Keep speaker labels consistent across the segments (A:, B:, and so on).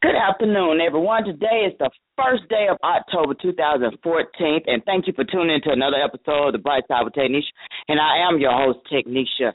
A: Good afternoon, everyone. Today is the first day of October 2014, and thank you for tuning in to another episode of The Bright Side with Technisha. And I am your host, Technisha.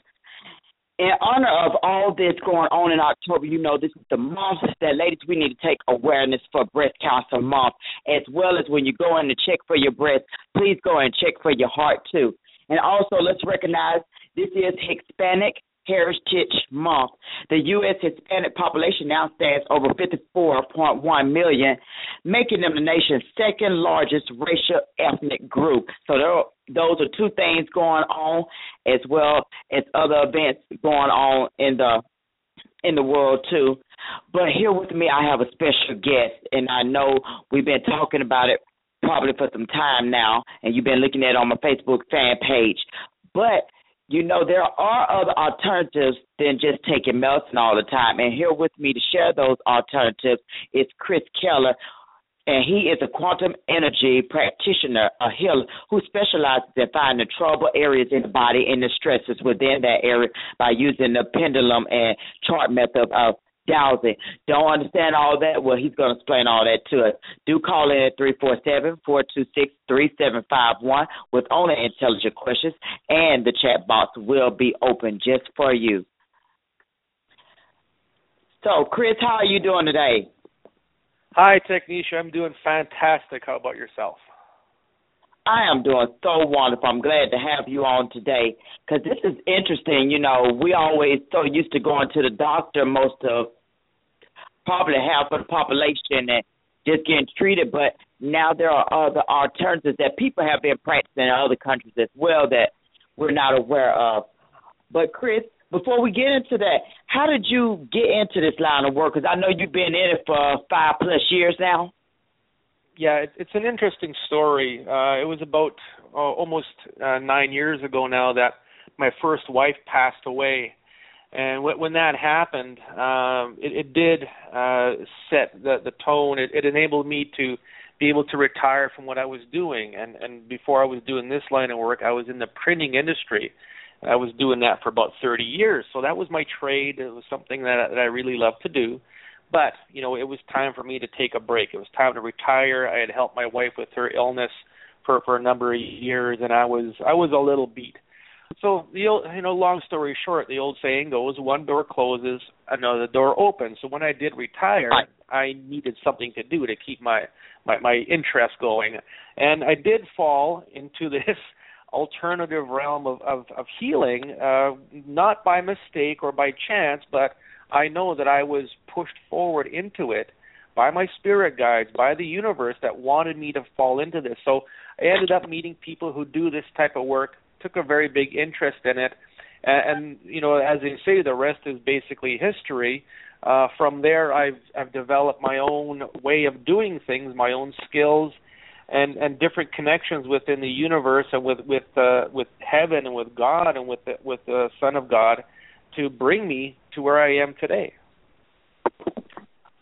A: In honor of all this going on in October, you know, this is the month that, ladies, we need to take awareness for Breast Cancer Month, as well as when you go in to check for your breast, please go and check for your heart, too. And also, let's recognize this is Hispanic Heritage Month. The U.S. Hispanic population now stands over 54.1 million, making them the nation's second largest racial ethnic group. So there are, those are two things going on, as well as other events going on in the in the world too. But here with me, I have a special guest, and I know we've been talking about it probably for some time now, and you've been looking at it on my Facebook fan page. But you know, there are other alternatives than just taking medicine all the time. And here with me to share those alternatives is Chris Kehler, and he is a quantum energy practitioner, a healer who specializes in finding trouble areas in the body and the stresses within that area by using the pendulum and chart method of dowsing. Don't understand all that? Well, he's going to explain all that to us. Do call in at 347-426-3751 with only intelligent questions, and the chat box will be open just for you. So, Chris, how are you doing today?
B: Hi, Technisha. I'm doing fantastic. How about yourself?
A: I am doing so wonderful. I'm glad to have you on today because this is interesting. You know, we always so used to going to the doctor, most of probably half of the population, and just getting treated. But now there are other alternatives that people have been practicing in other countries as well that we're not aware of. But Chris, before we get into that, how did you get into this line of work? Because I know you've been in it for five plus years now
B: yeah, it, it's an interesting story. Uh, it was about uh, almost uh, nine years ago now that my first wife passed away, and w- when that happened, um, it, it did uh, set the, the tone. It, it enabled me to be able to retire from what I was doing, and and before I was doing this line of work, I was in the printing industry. I was doing that for about 30 years, so that was my trade. It was something that, that I really loved to do but, you know, it was time for me to take a break. It was time to retire. I had helped my wife with her illness for for a number of years and I was I was a little beat. So the old, you know, long story short, the old saying goes, one door closes, another door opens. So when I did retire, I needed something to do to keep my my my interest going, and I did fall into this alternative realm of of, of healing, uh, not by mistake or by chance, but I know that I was pushed forward into it by my spirit guides, by the universe that wanted me to fall into this. So I ended up meeting people who do this type of work, took a very big interest in it, and, and you know, as they say, the rest is basically history. Uh, from there, I've I've developed my own way of doing things, my own skills, and and different connections within the universe and with with uh, with heaven and with God and with the, with the Son of God to bring me to where I am today.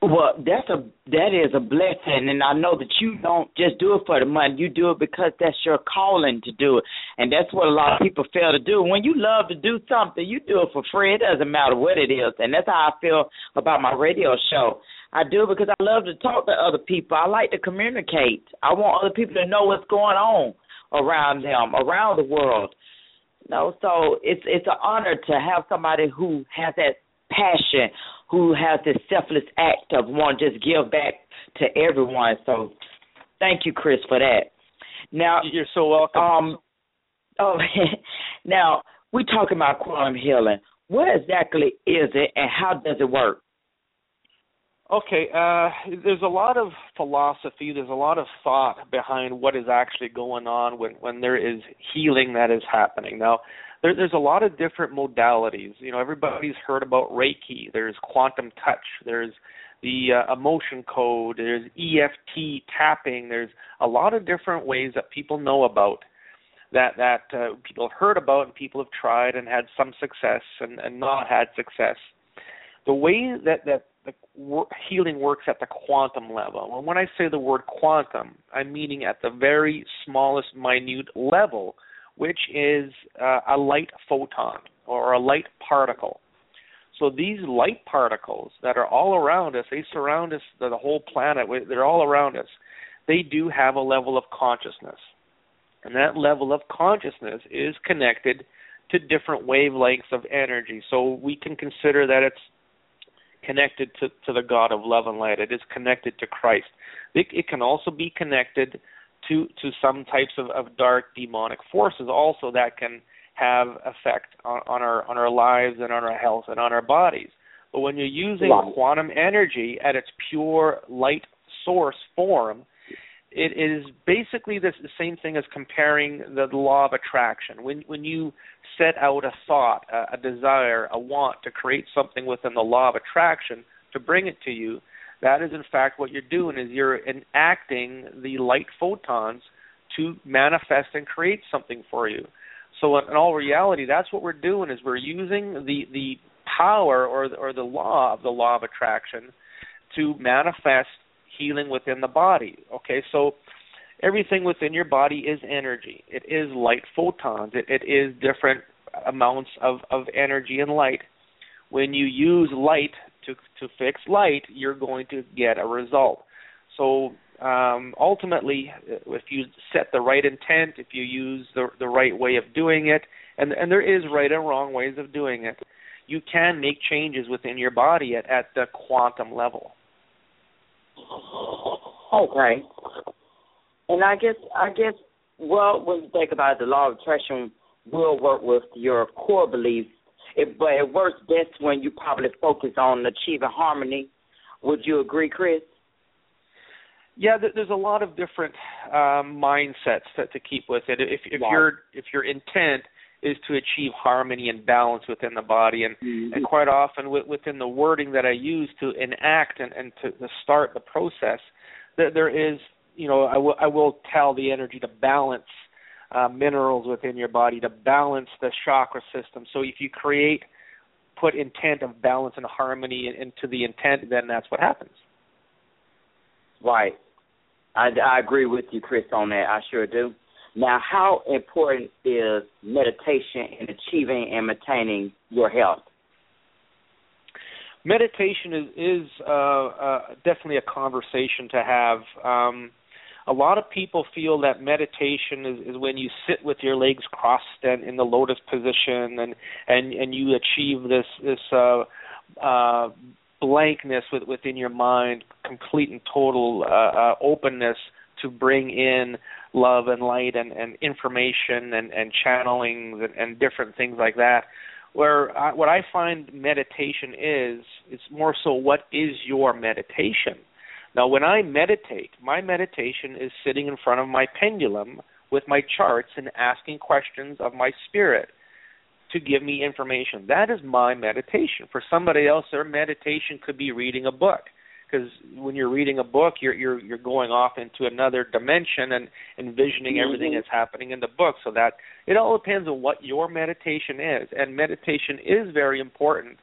A: Well, that's a that is a blessing, and I know that you don't just do it for the money. You do it because that's your calling to do it, and that's what a lot of people fail to do. When you love to do something, you do it for free. It doesn't matter what it is, and that's how I feel about my radio show. I do because I love to talk to other people. I like to communicate. I want other people to know what's going on around them, around the world. You know, so it's it's an honor to have somebody who has that passion, who has this selfless act of want to just give back to everyone. So thank you, Chris, for that. Now
B: you're so welcome.
A: Um, oh, now we're talking about quantum healing. What exactly is it, and how does it work?
B: Okay, uh, there's a lot of philosophy, there's a lot of thought behind what is actually going on when, when there is healing that is happening. Now, there, there's a lot of different modalities. You know, everybody's heard about Reiki. There's quantum touch. There's the uh, emotion code, there's EFT tapping, there's a lot of different ways that people know about that that uh, people have heard about and people have tried and had some success and, and not had success. The way that that the healing works at the quantum level. And when I say the word quantum, I'm meaning at the very smallest, minute level, which is uh, a light photon or a light particle. So these light particles that are all around us, they surround us, the whole planet, they're all around us. They do have a level of consciousness. And that level of consciousness is connected to different wavelengths of energy. So we can consider that it's connected to, to the God of love and light. It is connected to Christ. It, it can also be connected to to some types of, of dark demonic forces also that can have effect on, on our on our lives and on our health and on our bodies. But when you're using quantum energy at its pure light source form, it is basically the same thing as comparing the law of attraction. When when you set out a thought, a, a desire, a want to create something within the law of attraction to bring it to you, that is in fact what you're doing is you're enacting the light photons to manifest and create something for you. So in, all reality, that's what we're doing is we're using the the power or the, or the law of the law of attraction to manifest healing within the body. Okay, so everything within your body is energy. It is light photons. It, it is different amounts of, of energy and light. When you use light to to fix light, you're going to get a result. So um, ultimately, if you set the right intent, if you use the the right way of doing it, and and there is right and wrong ways of doing it, you can make changes within your body at, at the quantum level.
A: Okay. And I guess I guess well when you think about it, the law of attraction will work with your core beliefs. It, but it works best when you probably focus on achieving harmony. Would you agree, Chris?
B: Yeah, there's a lot of different um, mindsets to, to keep with it. If, if your if your intent is to achieve harmony and balance within the body, and
A: mm-hmm.
B: and quite often within the wording that I use to enact and, and to, to start the process, there, there is you know I will I will tell the energy to balance uh, minerals within your body to balance the chakra system. So if you create, put intent of balance and harmony into the intent, then that's what happens.
A: Right. I, I agree with you, Chris, on that. I sure do. Now, how important is meditation in achieving and maintaining your health?
B: Meditation is is uh, uh, definitely a conversation to have. Um, a lot of people feel that meditation is, is when you sit with your legs crossed and in the lotus position and and and you achieve this this uh uh blankness with, within your mind complete and total uh, uh openness to bring in love and light and, and information and, and channelings and, and different things like that. Where I, what I find meditation is it's more so what is your meditation now, when I meditate, my meditation is sitting in front of my pendulum with my charts and asking questions of my spirit to give me information. That is my meditation. For somebody else, their meditation could be reading a book. Because when you're reading a book, you're you're you're going off into another dimension and envisioning mm-hmm. everything that's happening in the book. So that it all depends on what your meditation is, and meditation is very important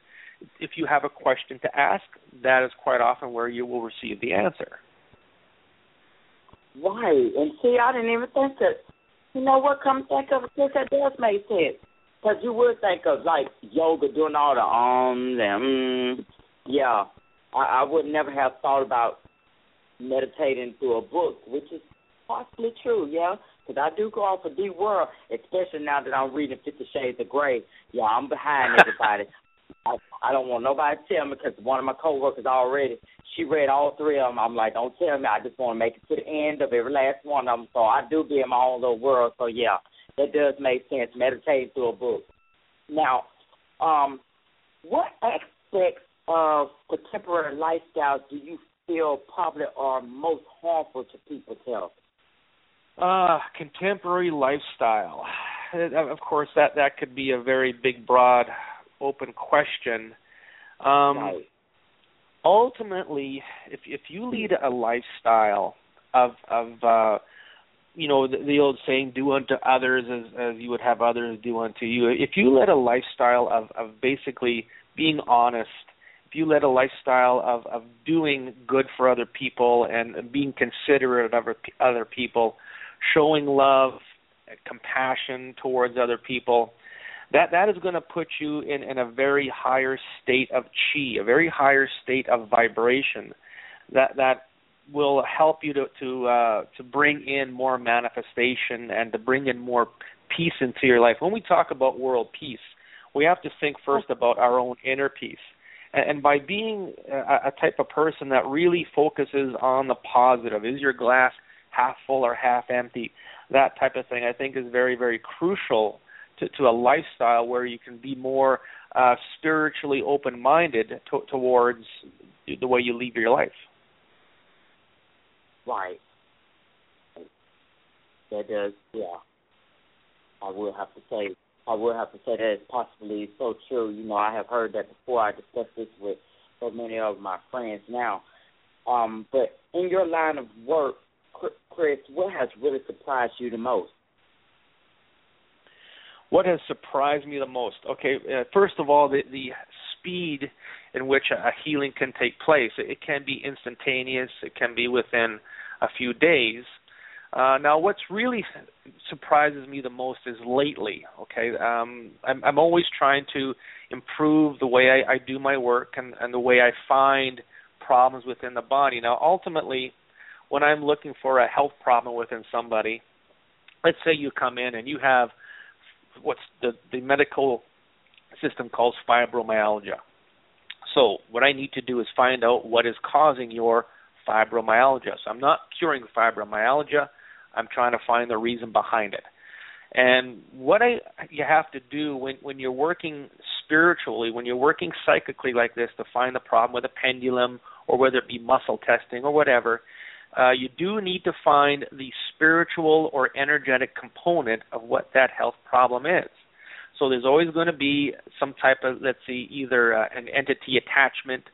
B: if you have a question to ask, that is quite often where you will receive the answer.
A: Right, and see, I didn't even think that. You know what? Come think of it, that does make sense. Because you would think of like yoga, doing all the ums and mm, yeah. I, I would never have thought about meditating through a book, which is possibly true, yeah. Because I do go off a deep world, especially now that I'm reading Fifty Shades of Grey. Yeah, I'm behind everybody. I, I don't want nobody to tell me because one of my coworkers already she read all three of them. I'm like, don't tell me. I just want to make it to the end of every last one of them. So I do be in my own little world. So yeah, that does make sense. Meditating through a book. Now, um, what aspects of contemporary lifestyles do you feel probably are most harmful to people's health?
B: Uh, contemporary lifestyle. Of course, that that could be a very big, broad open question. Um,
A: right.
B: ultimately, if if you lead a lifestyle of of uh, you know the, the old saying, "Do unto others as as you would have others do unto you." If you led a lifestyle of of basically being honest, if you led a lifestyle of of doing good for other people and being considerate of other other people, showing love, compassion towards other people, that that is going to put you in in a very higher state of chi, a very higher state of vibration. That that will help you to to uh, to bring in more manifestation and to bring in more peace into your life. When we talk about world peace, we have to think first about our own inner peace. And, by being a, a type of person that really focuses on the positive, is your glass half full or half empty? That type of thing, I think, is very very crucial to, to a lifestyle where you can be more uh, spiritually open minded to, towards the way you live your life.
A: Right. That does, yeah. I will have to say, I will have to say that is possibly so true. You know, I have heard that before. I discussed this with so many of my friends now. Um, but in your line of work, Chris, what has really surprised you the most?
B: What has surprised me the most? Okay, uh, first of all, the, the speed in which a healing can take place. It can be instantaneous. It can be within a few days. Uh, now, what's really surprises me the most is lately. Okay, um, I'm, I'm always trying to improve the way I, I do my work and, and the way I find problems within the body. Now, ultimately, when I'm looking for a health problem within somebody, let's say you come in and you have what's the, the medical system calls fibromyalgia. So what I need to do is find out what is causing your fibromyalgia. So I'm not curing fibromyalgia. I'm trying to find the reason behind it. And what I you have to do when when you're working spiritually, when you're working psychically like this to find the problem with a pendulum or whether it be muscle testing or whatever, uh, you do need to find the spiritual or energetic component of what that health problem is. So there's always going to be some type of, let's see, either uh, an entity attachment,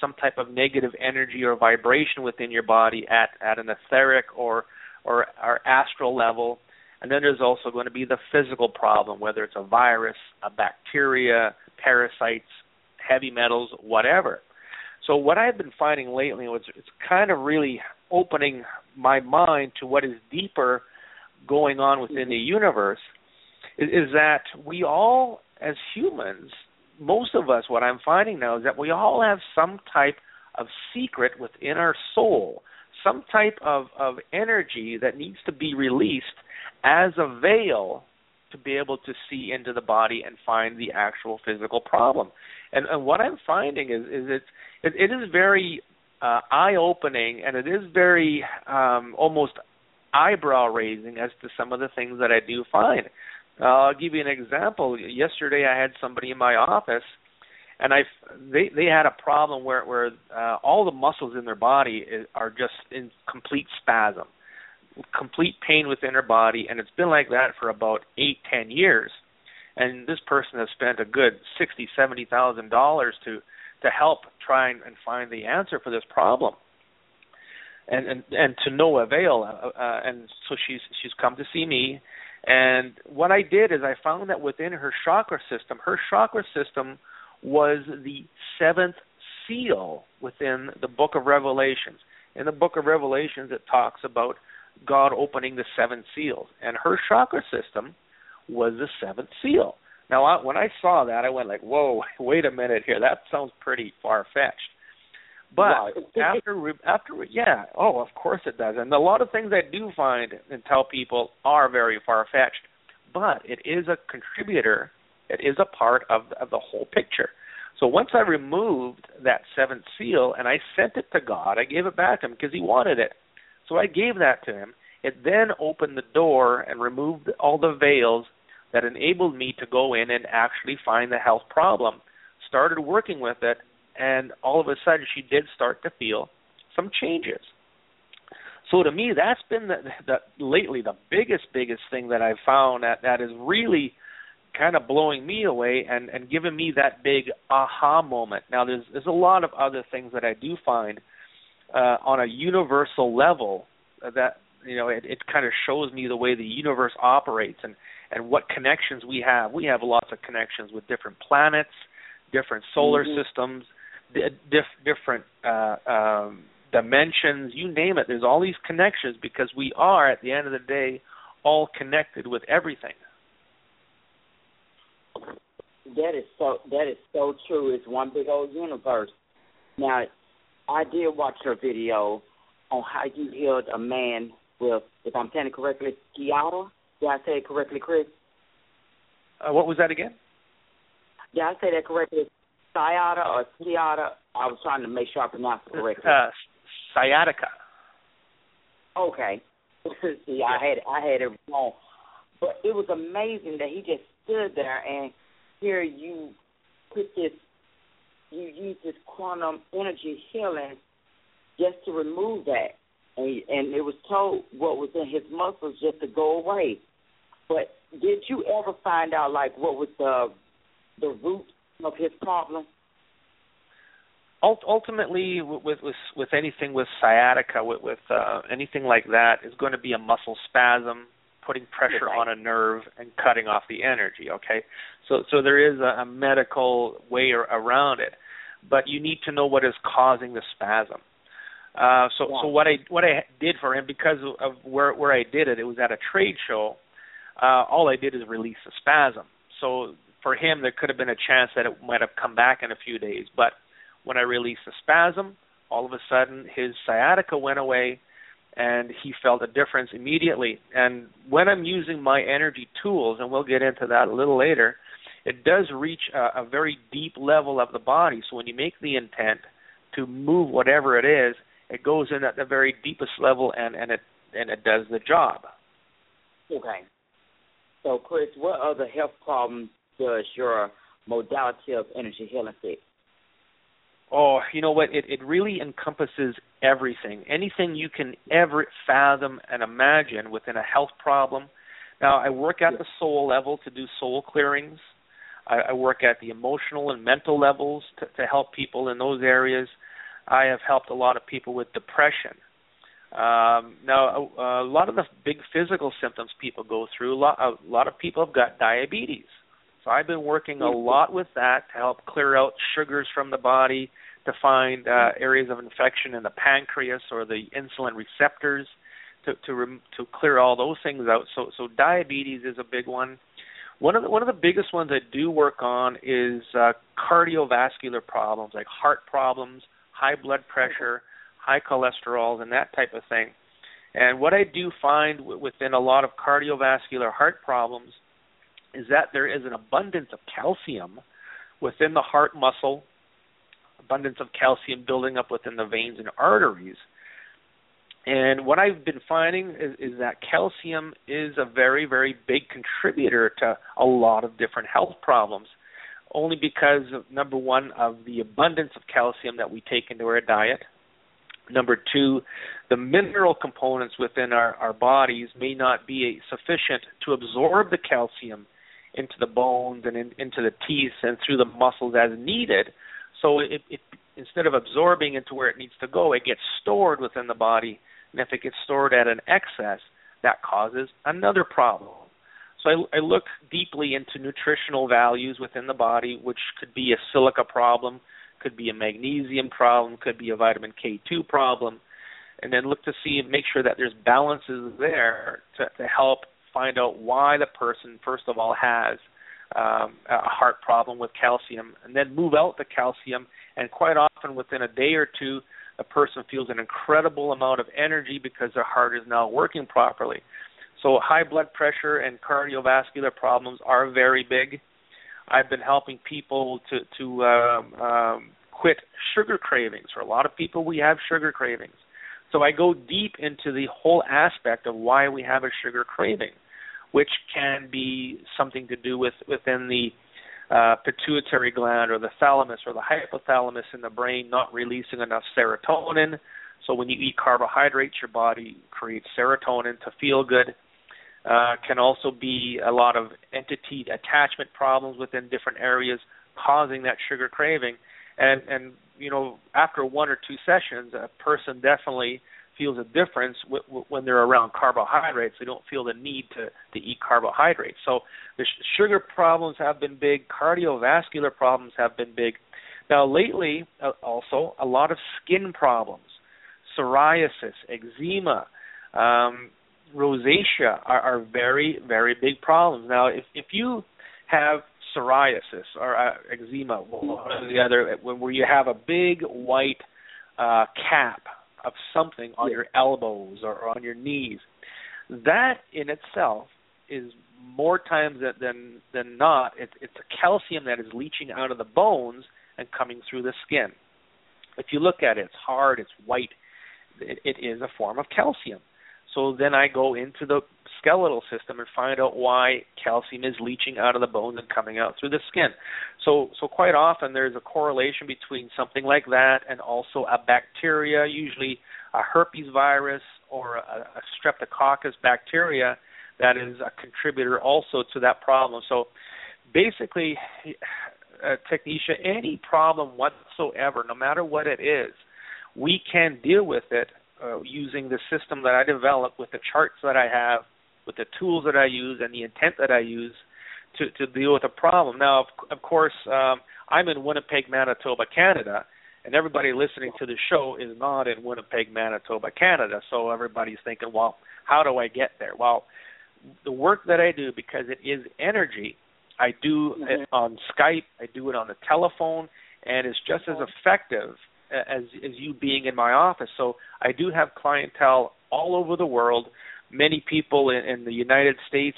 B: some type of negative energy or vibration within your body at, at an etheric or, or, or astral level. And then there's also going to be the physical problem, whether it's a virus, a bacteria, parasites, heavy metals, whatever. So what I've been finding lately was it's kind of really opening my mind to what is deeper going on within the mm-hmm. universe is, is that we all, as humans, most of us, what I'm finding now is that we all have some type of secret within our soul, some type of, of energy that needs to be released as a veil to be able to see into the body and find the actual physical problem. And, and what I'm finding is, is it's, it, it is very uh, eye opening and it is very um, almost eyebrow raising as to some of the things that I do find. Uh, I'll give you an example. Yesterday, I had somebody in my office, and I they they had a problem where where uh, all the muscles in their body is, are just in complete spasm, complete pain within their body, and it's been like that for about eight ten years. And this person has spent a good sixty seventy thousand dollars to to help try and, and find the answer for this problem and and and to no avail uh, uh, and so she's she's come to see me and what I did is I found that within her chakra system, her chakra system was the seventh seal within the book of Revelations. In the book of Revelations, it talks about God opening the seven seals, and her chakra system was the seventh seal. Now, I, when I saw that, I went like, "Whoa, wait a minute here. That sounds pretty far fetched." But after after yeah, oh, of course it does. And a lot of things I do find and tell people are very far fetched, but it is a contributor. It is a part of of the whole picture. So once I removed that seventh seal and I sent it to God, I gave it back to him because he wanted it. So I gave that to him. It then opened the door and removed all the veils that enabled me to go in and actually find the health problem. Started working with it and all of a sudden she did start to feel some changes. So to me, that's been the, the lately the biggest biggest thing that I've found that that is really kind of blowing me away and and giving me that big aha moment. Now there's there's a lot of other things that I do find uh, on a universal level that you know it, it kind of shows me the way the universe operates and and what connections we have. We have lots of connections with different planets, different solar mm-hmm. systems, diff- different uh, um, dimensions. You name it. There's all these connections because we are at the end of the day all connected with everything.
A: That is so. That is so true. It's one big old universe. Now, I did watch your video on how you healed a man with, if I'm saying it correctly, Sciatica. Did I say it correctly, Chris?
B: Uh, what was that again?
A: Did I say that correctly? Sciatica or Sciatica? I was trying to make sure I pronounced it correctly.
B: Uh, sciatica.
A: Okay. See, I had I had it wrong, but it was amazing that he just stood there and here you put this, you use this quantum energy healing just to remove that, and and it was told what was in his muscles just to go away. But did you ever find out like what was the the root of his problem?
B: ultimately with with with anything with sciatica with with uh, anything like that is going to be a muscle spasm putting pressure on a nerve and cutting off the energy okay so so there is a, a medical way around it but you need to know what is causing the spasm uh so yeah. so what i what i did for him because of where where i did it it was at a trade show uh all i did is release the spasm so for him there could have been a chance that it might have come back in a few days but when I released the spasm, all of a sudden his sciatica went away and he felt a difference immediately. And when I'm using my energy tools, and we'll get into that a little later, it does reach a, a very deep level of the body. So when you make the intent to move whatever it is, it goes in at the very deepest level and, and it and it does the job.
A: Okay. So Chris, what other health problems does your modality of energy healing fix?
B: Oh, you know what? It it really encompasses everything. Anything you can ever fathom and imagine within a health problem. Now, I work at the soul level to do soul clearings. I, I work at the emotional and mental levels to, to help people in those areas. I have helped a lot of people with depression. Um, now, a, a lot of the big physical symptoms people go through, a lot, a lot of people have got diabetes. So I've been working a lot with that to help clear out sugars from the body, to find uh, areas of infection in the pancreas or the insulin receptors, to to rem- to clear all those things out. So so diabetes is a big one. One of the one of the biggest ones I do work on is uh, cardiovascular problems like heart problems, high blood pressure, high cholesterol, and that type of thing. And what I do find w- within a lot of cardiovascular heart problems is that there is an abundance of calcium within the heart muscle, abundance of calcium building up within the veins and arteries. And what I've been finding is, is, that calcium is a very, very big contributor to a lot of different health problems, only because of number one of the abundance of calcium that we take into our diet. Number two, the mineral components within our, our bodies may not be sufficient to absorb the calcium into the bones and in, into the teeth and through the muscles as needed. So it, it instead of absorbing into where it needs to go, it gets stored within the body, and if it gets stored at an excess, that causes another problem. So I, I look deeply into nutritional values within the body, which could be a silica problem, could be a magnesium problem, could be a vitamin K2 problem, and then look to see and make sure that there's balances there to, to help find out why the person, first of all, has um, a heart problem with calcium, and then move out the calcium. And quite often, within a day or two, a person feels an incredible amount of energy because their heart is now working properly. So, high blood pressure and cardiovascular problems are very big. I've been helping people to to um, um, quit sugar cravings. For a lot of people, we have sugar cravings. So I go deep into the whole aspect of why we have a sugar craving which can be something to do with within the uh, pituitary gland or the thalamus or the hypothalamus in the brain not releasing enough serotonin. So when you eat carbohydrates, your body creates serotonin to feel good. Uh, can also be a lot of entity attachment problems within different areas causing that sugar craving. And and you know after one or two sessions, a person definitely feels a difference w- w- when they're around carbohydrates. They don't feel the need to to eat carbohydrates. So the sh- sugar problems have been big. Cardiovascular problems have been big. Now lately, uh, also a lot of skin problems, psoriasis, eczema, um, rosacea are, are very very big problems. Now, if if you have psoriasis or uh, eczema, one or the other, where you have a big white uh, cap of something on your elbows or on your knees, that in itself is more times than than, than not, it, it's a calcium that is leaching out of the bones and coming through the skin. If you look at it, it's hard, it's white. It, it is a form of calcium. So then I go into the skeletal system and find out why calcium is leaching out of the bones and coming out through the skin. So so quite often there's a correlation between something like that and also a bacteria, usually a herpes virus or a, a streptococcus bacteria that is a contributor also to that problem. So basically uh, Technisha, any problem whatsoever, no matter what it is, we can deal with it uh, using the system that I developed with the charts that I have, with the tools that I use, and the intent that I use to to deal with a problem. Now, of, of course, um, I'm in Winnipeg, Manitoba, Canada, and everybody listening to the show is not in Winnipeg, Manitoba, Canada. So everybody's thinking, well, how do I get there? Well, the work that I do because it is energy. I do mm-hmm. it on Skype. I do it on the telephone, and it's just as effective as as you being in my office. So I do have clientele all over the world. Many people in, in the United States,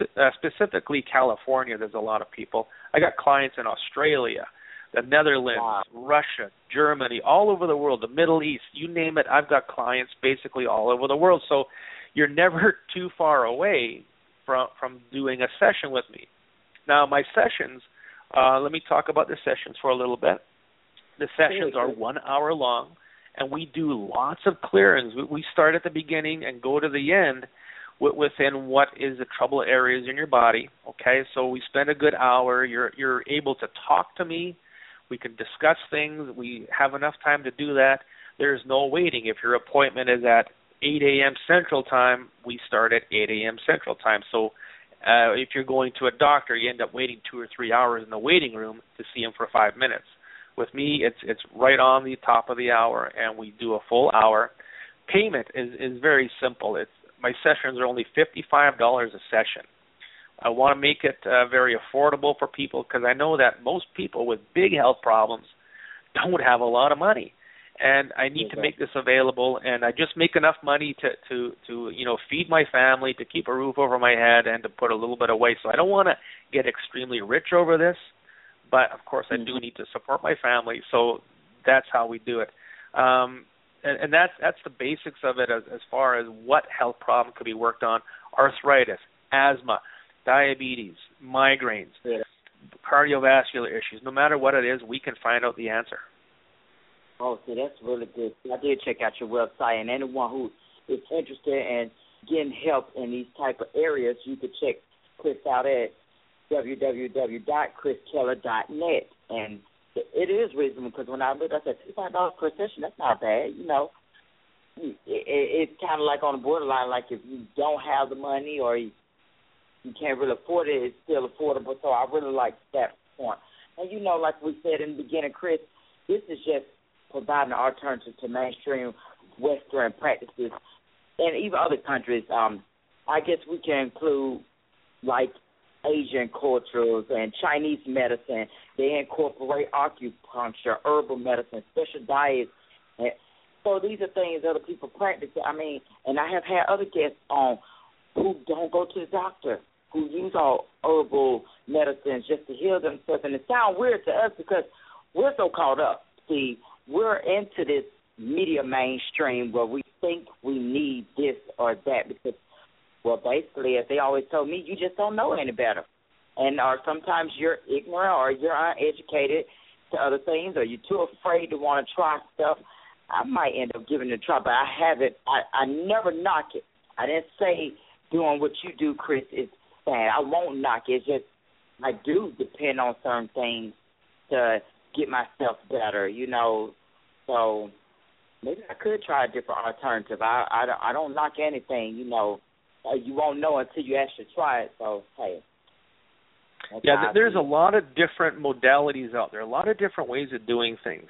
B: uh, specifically California. There's a lot of people. I got clients in Australia, the Netherlands, wow. Russia, Germany, all over the world, the Middle East. You name it, I've got clients basically all over the world. So you're never too far away from from doing a session with me. Now my sessions. Uh, let me talk about the sessions for a little bit. The sessions are one hour long, and we do lots of clearings. We start at the beginning and go to the end within what is the trouble areas in your body. Okay, so we spend a good hour. You're you're able to talk to me. We can discuss things. We have enough time to do that. There's no waiting. If your appointment is at 8 a.m. Central Time, we start at 8 a.m. Central Time. So uh, if you're going to a doctor, you end up waiting two or three hours in the waiting room to see him for five minutes. With me, it's it's right on the top of the hour, and we do a full hour. Payment is is very simple. It's my sessions are only fifty five dollars a session. I want to make it uh, very affordable for people because I know that most people with big health problems don't have a lot of money, and I need exactly. to make this available. And I just make enough money to to to you know feed my family, to keep a roof over my head, and to put a little bit away. So I don't want to get extremely rich over this but of course I do mm-hmm. need to support my family, so that's how we do it. Um, and, and that's that's the basics of it as, as far as what health problem could be worked on: arthritis, asthma, diabetes, migraines, yeah. cardiovascular issues. No matter what it is, we can find out the answer.
A: Oh, see, that's really good. I did check out your website, and anyone who is interested in getting help in these type of areas, you could check Chris out at www.chriskehler.net. And it is reasonable because when I looked, I said $55 per session, that's not bad. You know, it, it, it's kind of like on the borderline, like if you don't have the money or you, you can't really afford it, it's still affordable. So I really like that point. And you know, like we said in the beginning, Chris, this is just providing an alternative to mainstream Western practices and even other countries. Um, I guess we can include like Asian cultures and Chinese medicine. They incorporate acupuncture, herbal medicine, special diets. And so these are things other people practice. I mean, and I have had other guests on who don't go to the doctor, who use all herbal medicines just to heal themselves. And it sounds weird to us because we're so caught up. See, we're into this media mainstream where we think we need this or that because well, basically, as they always told me, you just don't know any better. And or sometimes you're ignorant or you're uneducated to other things or you're too afraid to want to try stuff. I might end up giving it a try, but I haven't. I, I never knock it. I didn't say doing what you do, Chris, is bad. I won't knock it. It's just I do depend on certain things to get myself better, you know. So maybe I could try a different alternative. I I I don't knock anything, you know. Uh, you won't know until you actually try it. So hey.
B: Yeah, there's a lot of different modalities out there, a lot of different ways of doing things.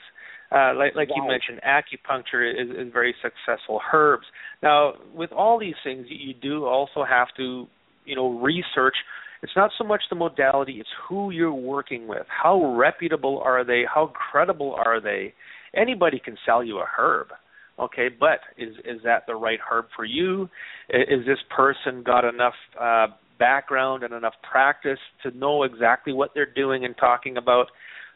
B: Uh, like like you mentioned, acupuncture is, is very successful. Herbs. Now, with all these things, you, you do also have to, you know, research it's not so much the modality, it's who you're working with. How reputable are they? How credible are they? Anybody can sell you a herb. Okay, but is is that the right herb for you? Is this person got enough uh background and enough practice to know exactly what they're doing and talking about?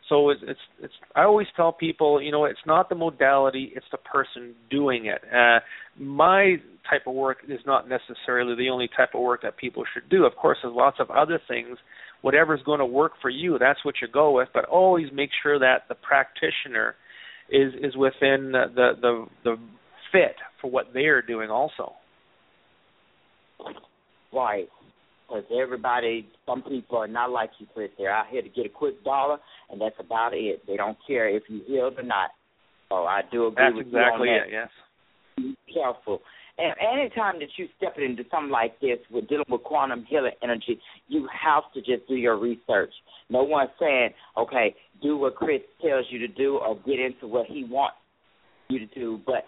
B: So it's, it's it's I always tell people, you know, it's not the modality, it's the person doing it. Uh, my type of work is not necessarily the only type of work that people should do. Of course, there's lots of other things. Whatever's going to work for you, that's what you go with. But always make sure that the practitioner is is within the the the, fit for what they are doing, also.
A: Right because everybody, some people are not like you, Chris. They're out here to get a quick dollar, and that's about it. They don't care if you healed or not. So I do agree
B: that's
A: with
B: exactly
A: you on
B: that. It, yes.
A: Be careful. And anytime that you step into something like this with dealing with quantum healing energy, you have to just do your research. No one's saying, okay, do what Chris tells you to do or get into what he wants you to do, but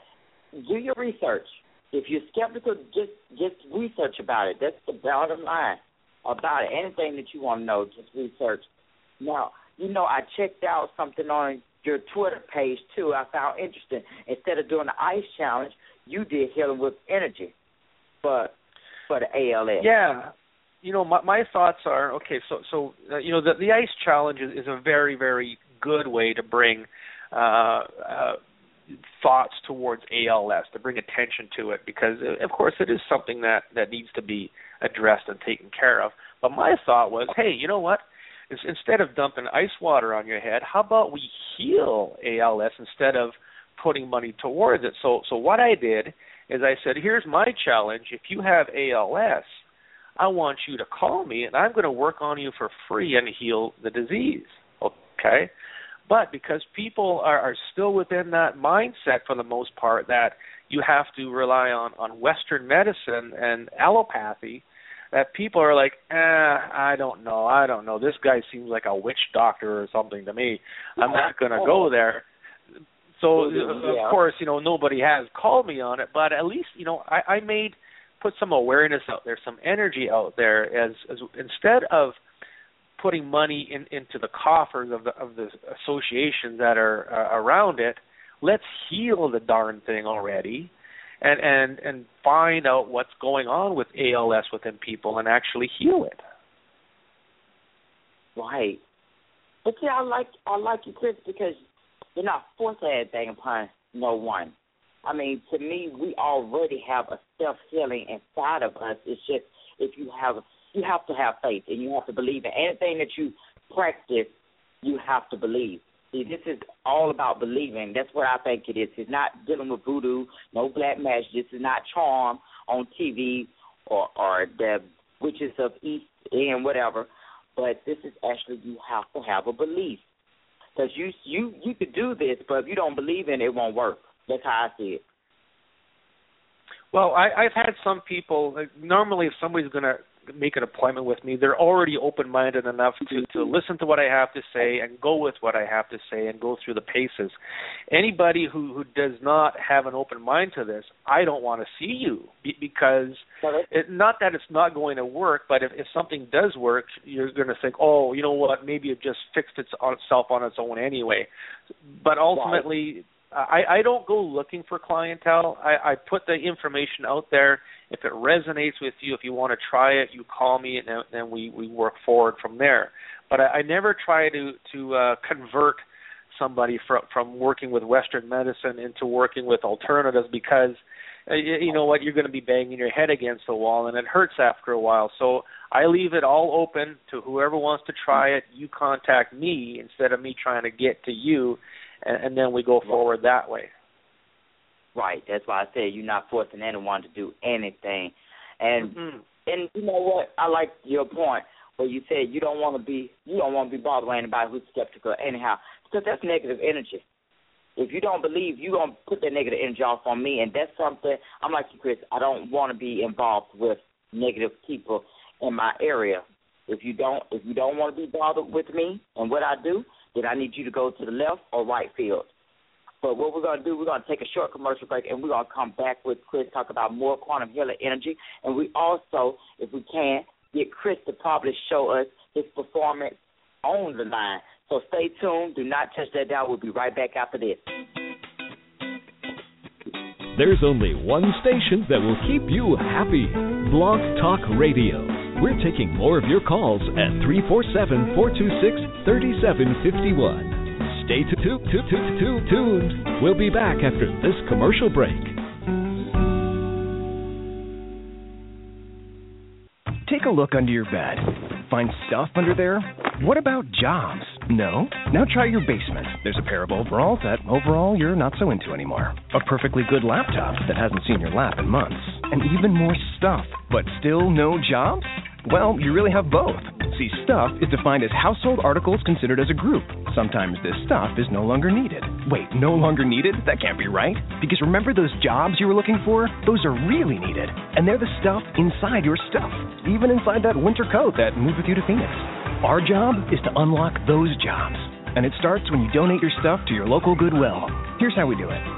A: do your research. If you're skeptical, just just research about it. That's the bottom line about it. Anything that you want to know, just research. Now, you know, I checked out something on your Twitter page too. I found interesting. Instead of doing the ice challenge, you did healing with energy, but for the ALS.
B: Yeah, you know, my my thoughts are okay. So so uh, you know, the the ice challenge is, is a very very good way to bring uh, uh, thoughts towards ALS to bring attention to it because uh, of course it is something that that needs to be addressed and taken care of. But my thought was, hey, you know what? Instead of dumping ice water on your head, how about we heal ALS instead of putting money towards it? So so what I did is I said, here's my challenge. If you have ALS, I want you to call me and I'm going to work on you for free and heal the disease. Okay? But because people are, are still within that mindset for the most part that you have to rely on, on Western medicine and allopathy, that people are like, eh, I don't know, I don't know. This guy seems like a witch doctor or something to me. I'm not going to go there. So of course, you know, nobody has called me on it, but at least you know, I, I made put some awareness out there, some energy out there, as, as instead of putting money in, into the coffers of the of the associations that are uh, around it. Let's heal the darn thing already, and and and find out what's going on with ALS within people and actually heal it.
A: Right. But see, I like I like you, Chris, because you're not forcing anything upon no one. I mean, to me, we already have a self healing inside of us. It's just if you have you have to have faith and you have to believe in anything that you practice. You have to believe. See, this is all about believing. That's what I think it is. It's not dealing with voodoo, no black magic. This is not charm on TV or or the witches of East End, whatever. But this is actually you have to have a belief because you you you could do this, but if you don't believe in it, it won't work. That's how I see it.
B: Well, I, I've had some people. Like, normally, if somebody's going to make an appointment with me, they're already open minded enough to to mm-hmm. listen to what I have to say and go with what I have to say and go through the paces. Anybody who who does not have an open mind to this, I don't want to see you because it, not that it's not going to work, but if if something does work, you're going to think, oh, you know what, maybe it just fixed itself on its own anyway. But ultimately. I, I don't go looking for clientele. I, I put the information out there if it resonates with you, if you want to try it, you call me, and then we we work forward from there. But I, I never try to to uh, convert somebody from from working with Western medicine into working with alternatives because uh, you know what you're going to be banging your head against the wall and it hurts after a while. So I leave it all open to whoever wants to try it. You contact me instead of me trying to get to you, and, and then we go forward that way
A: right. That's why I said you're not forcing anyone to do anything. And
B: mm-hmm.
A: and you know what? I like your point where you said you don't want to be you don't want to be bothered by anybody who's skeptical anyhow because that's negative energy. If you don't believe, you gonna put that negative energy off on me, and that's something I'm like you, Chris. I don't want to be involved with negative people in my area. If you don't, if you don't want to be bothered with me and what I do, then I need you to go to the left or right field. But what we're going to do, we're going to take a short commercial break, and we're going to come back with Chris, talk about more quantum healing energy. And we also, if we can, get Chris to probably show us his performance on the line. So stay tuned. Do not touch that dial. We'll be right back after this.
C: There's only one station that will keep you happy Blog Talk Radio. We're taking more of your calls at 347 426 3751. Stay tuned. We'll be back after this commercial break.
D: Take a look under your bed. Find stuff under there? What about jobs? No? Now try your basement. There's a pair of overalls that overall you're not so into anymore. A perfectly good laptop that hasn't seen your lap in months. And even more stuff, but still no jobs? Well, you really have both. See, stuff is defined as household articles considered as a group. Sometimes this stuff is no longer needed. Wait, no longer needed? That can't be right. Because remember those jobs you were looking for? Those are really needed. And they're the stuff inside your stuff, even inside that winter coat that moved with you to Phoenix. Our job is to unlock those jobs. And it starts when you donate your stuff to your local Goodwill. Here's how we do it.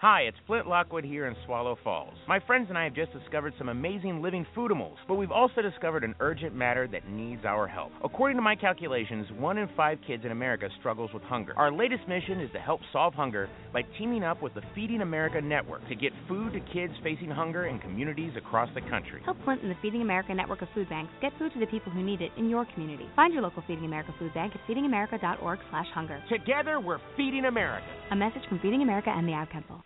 E: Hi, it's Flint Lockwood here in Swallow Falls. My friends and I have just discovered some amazing living foodimals, but we've also discovered an urgent matter that needs our help. According to my calculations, one in five kids in America struggles with hunger. Our latest mission is to help solve hunger by teaming up with the Feeding America Network to get food to kids facing hunger in communities across the country.
F: Help Flint and the Feeding America network of food banks get food to the people who need it in your community. Find your local Feeding America food bank at feedingamerica.org/hunger.
E: Together, we're feeding America.
F: A message from Feeding America and the Ad Council.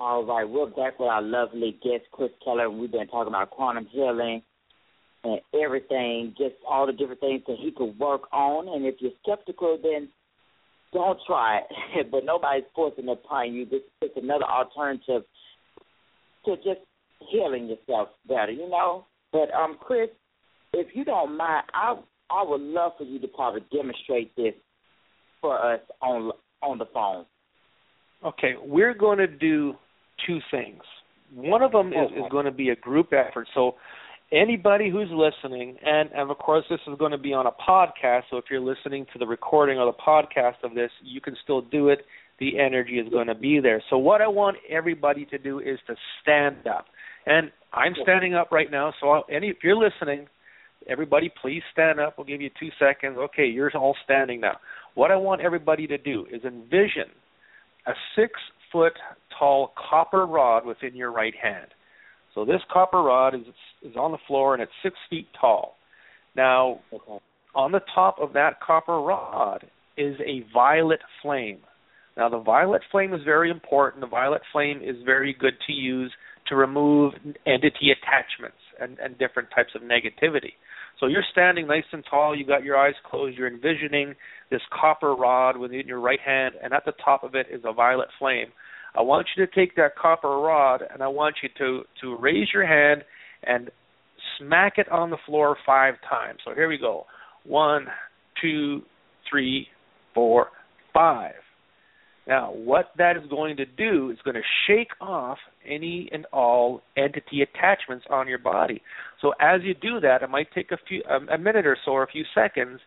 A: All right, we're back with our lovely guest, Chris Kehler, we've been talking about quantum healing and everything, just all the different things that he could work on. And if you're skeptical, then don't try it. but nobody's forcing it upon you. This is another alternative to just healing yourself better, you know. But um, Chris, if you don't mind, I I would love for you to probably demonstrate this for us on on the phone.
B: Okay, we're going to do two things. One of them is, is going to be a group effort. So anybody who's listening, and, and of course this is going to be on a podcast, so if you're listening to the recording or the podcast of this, you can still do it. The energy is going to be there. So what I want everybody to do is to stand up. And I'm standing up right now, so I'll, any if you're listening, everybody please stand up. We'll give you 2 seconds. Okay, you're all standing now. What I want everybody to do is envision a 6 foot tall copper rod within your right hand. So this copper rod is is on the floor and it's six feet tall. Now, on the top of that copper rod is a violet flame. Now, the violet flame is very important. The violet flame is very good to use to remove entity attachments and, and different types of negativity. So you're standing nice and tall, you got your eyes closed, you're envisioning this copper rod within your right hand, and at the top of it is a violet flame. I want you to take that copper rod and I want you to to raise your hand and smack it on the floor five times. So here we go. One, two, three, four, five. Now, what that is going to do is going to shake off any and all entity attachments on your body. So as you do that, it might take a few a, a minute or so or a few seconds.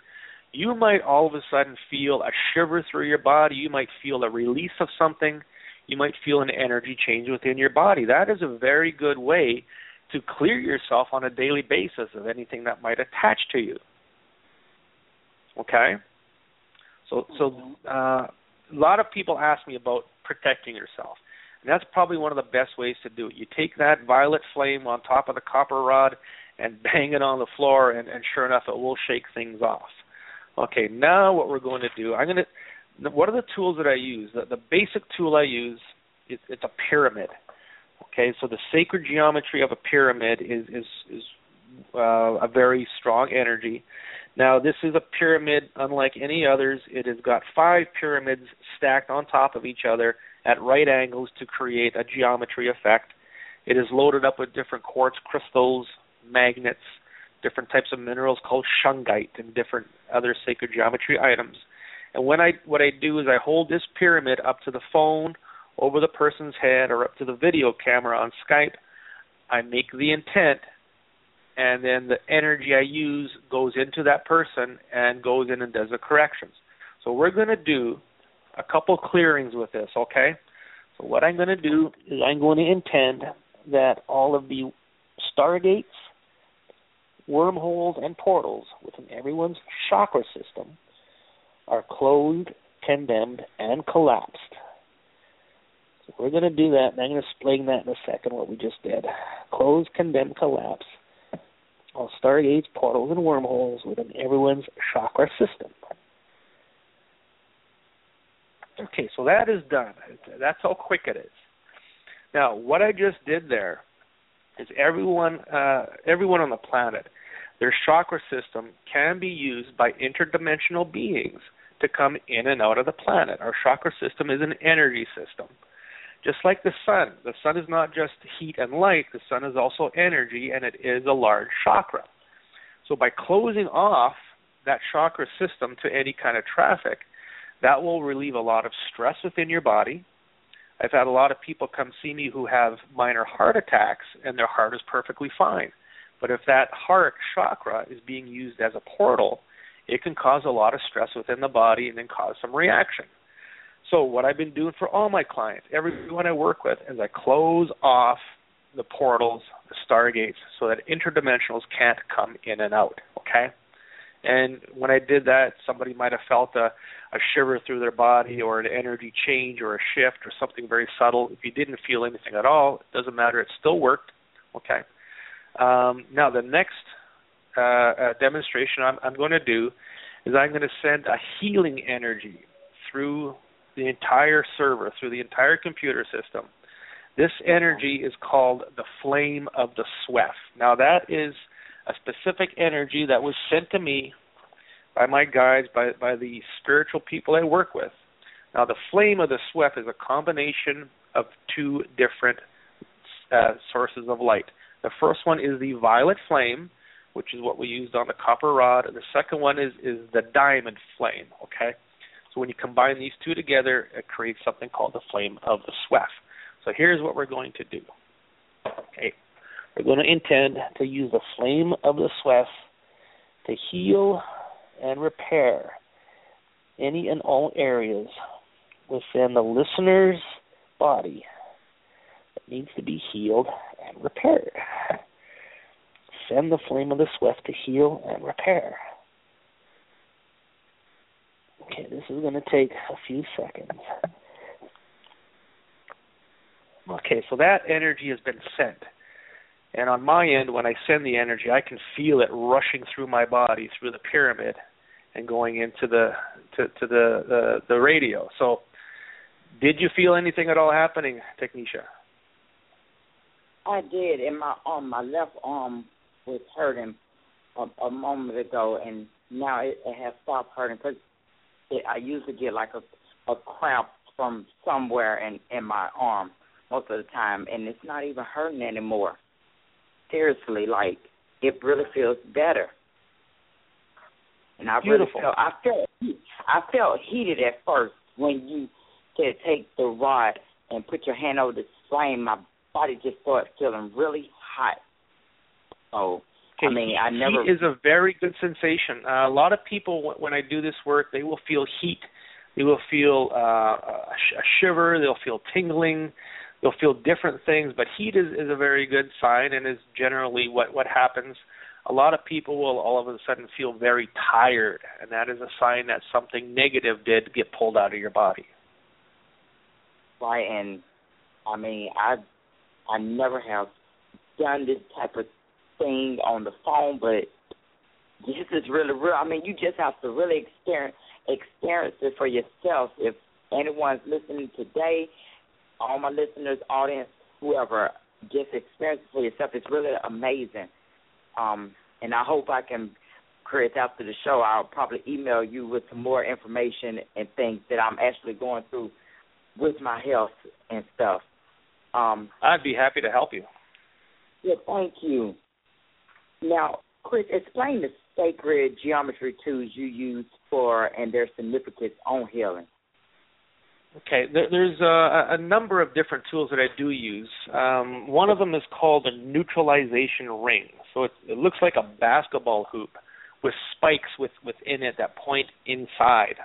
B: You might all of a sudden feel a shiver through your body. You might feel a release of something. You might feel an energy change within your body. That is a very good way to clear yourself on a daily basis of anything that might attach to you. Okay? So so uh a lot of people ask me about protecting yourself. And that's probably one of the best ways to do it. You take that violet flame on top of the copper rod and bang it on the floor, and, and sure enough, it will shake things off. Okay, now what we're going to do, I'm going to. What are the tools that I use? The, the basic tool I use is it's a pyramid. Okay, so the sacred geometry of a pyramid is is is uh, a very strong energy. Now, this is a pyramid unlike any others. It has got five pyramids stacked on top of each other at right angles to create a geometry effect. It is loaded up with different quartz crystals, magnets, different types of minerals called shungite, and different other sacred geometry items. And when I what I do is I hold this pyramid up to the phone, over the person's head, or up to the video camera on Skype. I make the intent, and then the energy I use goes into that person and goes in and does the corrections. So we're going to do a couple clearings with this, okay? So what I'm going to do is I'm going to intend that all of the stargates, wormholes, and portals within everyone's chakra system are closed, condemned, and collapsed. So we're going to do that, and I'm going to explain that in a second, what we just did. Close, condemn, collapse. All stargates, portals, and wormholes within everyone's chakra system. Okay, so that is done. That's how quick it is. Now, what I just did there is everyone, uh, everyone on the planet, their chakra system can be used by interdimensional beings to come in and out of the planet. Our chakra system is an energy system. Just like the sun, the sun is not just heat and light, the sun is also energy and it is a large chakra. So by closing off that chakra system to any kind of traffic, that will relieve a lot of stress within your body. I've had a lot of people come see me who have minor heart attacks and their heart is perfectly fine. But if that heart chakra is being used as a portal, it can cause a lot of stress within the body and then cause some reaction. So what I've been doing for all my clients, everyone I work with, is I close off the portals, the stargates, so that interdimensionals can't come in and out. Okay. And when I did that, somebody might have felt a, a shiver through their body or an energy change or a shift or something very subtle. If you didn't feel anything at all, it doesn't matter. It still worked. Okay. Um, now, the next uh, uh, demonstration I'm, I'm going to do is I'm going to send a healing energy through the entire server, through the entire computer system. This energy is called the flame of the SWEF. Now, that is a specific energy that was sent to me by my guides, by, by the spiritual people I work with. Now, the flame of the SWEF is a combination of two different uh, sources of light. The first one is the violet flame, which is what we used on the copper rod, and the second one is, is the diamond flame, okay? So when you combine these two together, it creates something called the flame of the SWEF. So here's what we're going to do. Okay, we're going to intend to use the flame of the SWEF to heal and repair any and all areas within the listener's body that needs to be healed and repaired. Send the flame of the SWEF to heal and repair. Okay, this is going to take a few seconds. Okay, so that energy has been sent. And on my end, when I send the energy, I can feel it rushing through my body, through the pyramid, and going into the to, to the, the the radio. So, did you feel anything at all happening, Tanisha?
A: I did, and my arm, my left arm was hurting a, a moment ago, and now it, it has stopped hurting because it, I usually get like a a cramp from somewhere in in my arm most of the time, and it's not even hurting anymore. Seriously, like it really feels better. And I
B: Beautiful.
A: really felt I felt I felt heated at first when you said take the rod and put your hand over the flame. My body just started feeling really hot. Oh,
B: Okay,
A: I mean, I never.
B: Heat is a very good sensation. Uh, a lot of people, when I do this work, they will feel heat. They will feel uh, a, sh- a shiver. They'll feel tingling. They'll feel different things. But heat is, is a very good sign, and is generally what what happens. A lot of people will all of a sudden feel very tired, and that is a sign that something negative did get pulled out of your body.
A: Right, and I mean, I I never have done this type of thing on the phone, but this is really real. I mean, you just have to really experience experience it for yourself. If anyone's listening today, all my listeners, audience, whoever, just experience it for yourself. It's really amazing. Um, and I hope I can, Chris, after the show, I'll probably email you with some more information and things that I'm actually going through with my health and stuff. Um,
B: I'd be happy to help you.
A: Yeah, thank you. Now, Chris, explain the sacred geometry tools you use for and their significance on healing.
B: Okay, there's a, a, number of different tools that I do use. Um, one of them is called a neutralization ring. So it, it looks like a basketball hoop with spikes with, within it that point inside.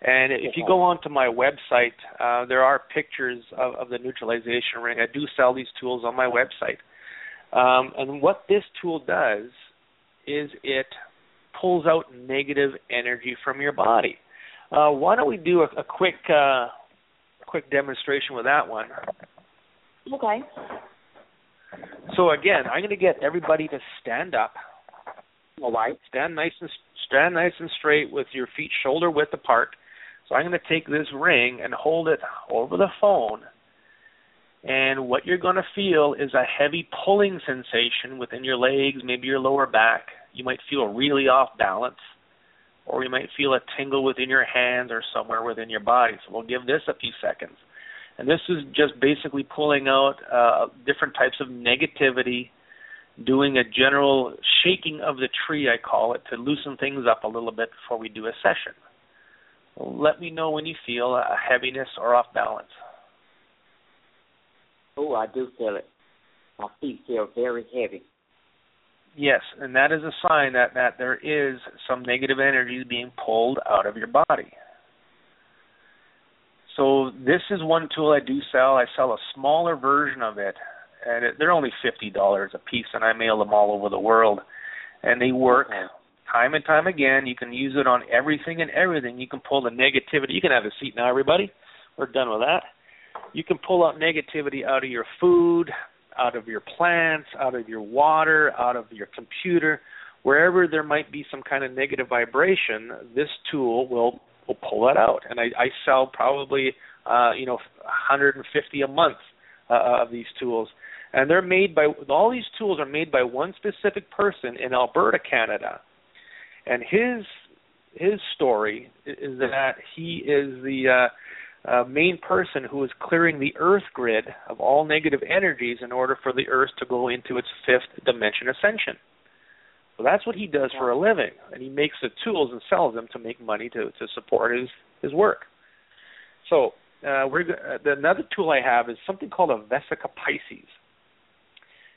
B: And if you go onto my website, uh, there are pictures of, of, the neutralization ring. I do sell these tools on my website. Um, and what this tool does is it pulls out negative energy from your body. Uh, why don't we do a, a quick uh, quick demonstration with that one?
A: Okay.
B: So again, I'm going to get everybody to stand up.
A: All right.
B: Stand nice and stand nice and straight with your feet shoulder width apart. So I'm going to take this ring and hold it over the phone. And what you're going to feel is a heavy pulling sensation within your legs, maybe your lower back. You might feel really off balance, or you might feel a tingle within your hands or somewhere within your body. So we'll give this a few seconds. And this is just basically pulling out uh, different types of negativity, doing a general shaking of the tree, I call it, to loosen things up a little bit before we do a session. Let me know when you feel a heaviness or off balance.
A: Oh, I do feel it. My feet feel very heavy.
B: Yes, and that is a sign that, that there is some negative energy being pulled out of your body. So this is one tool I do sell. I sell a smaller version of it, and it, they're only fifty dollars a piece, and I mail them all over the world, and they work time and time again. You can use it on everything and everything. You can pull the negativity. You can have a seat now, everybody. We're done with that. You can pull out negativity out of your food, out of your plants, out of your water, out of your computer, wherever there might be some kind of negative vibration. This tool will will pull that out. And I, I sell probably uh, you know 150 a month uh, of these tools, and they're made by all these tools are made by one specific person in Alberta, Canada, and his his story is that he is the uh, uh, main person who is clearing the Earth grid of all negative energies in order for the Earth to go into its fifth dimension ascension. So that's what he does for a living, and he makes the tools and sells them to make money to to support his his work. So uh, we're uh, the, another tool I have is something called a Vesica Piscis,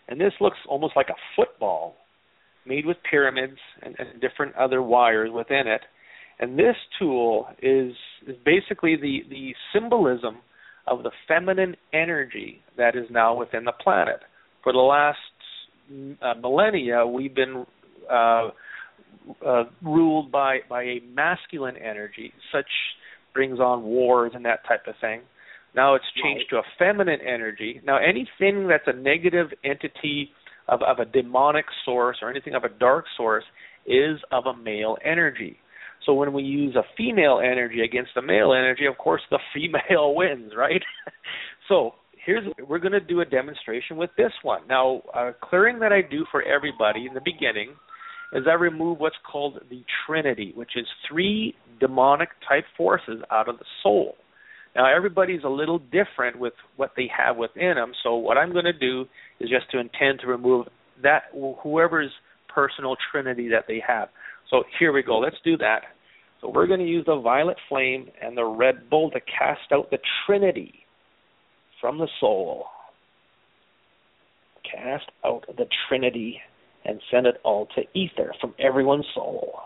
B: and this looks almost like a football made with pyramids and, and different other wires within it. And this tool is is basically the the symbolism of the feminine energy that is now within the planet. For the last uh, millennia, we've been uh, uh, ruled by by a masculine energy, such brings on wars and that type of thing. Now it's changed right. to a feminine energy. Now anything that's a negative entity of, of a demonic source or anything of a dark source is of a male energy. So when we use a female energy against a male energy, of course the female wins, right? so here's we're going to do a demonstration with this one. Now, clearing that I do for everybody in the beginning is I remove what's called the Trinity, which is three demonic type forces out of the soul. Now, everybody's a little different with what they have within them, so what I'm going to do is just to intend to remove that whoever's personal Trinity that they have. So here we go. Let's do that. So we're going to use the violet flame and the red bull to cast out the Trinity from the soul. Cast out the Trinity and send it all to ether from everyone's soul.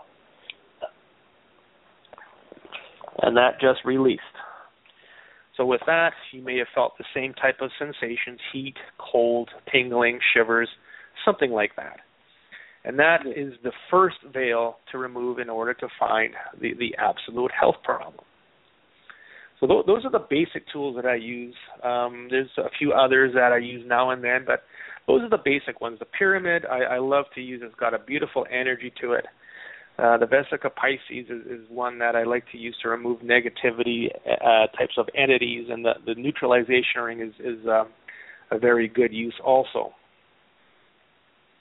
B: And that just released. So with that, you may have felt the same type of sensations, heat, cold, tingling, shivers, something like that. And that is the first veil to remove in order to find the, the absolute health problem. So th- those are the basic tools that I use. Um, there's a few others that I use now and then, but those are the basic ones. The pyramid I, I love to use. It's got a beautiful energy to it. Uh, the Vesica Piscis is, is one that I like to use to remove negativity uh, types of entities, and the, the neutralization ring is, is uh, a very good use also.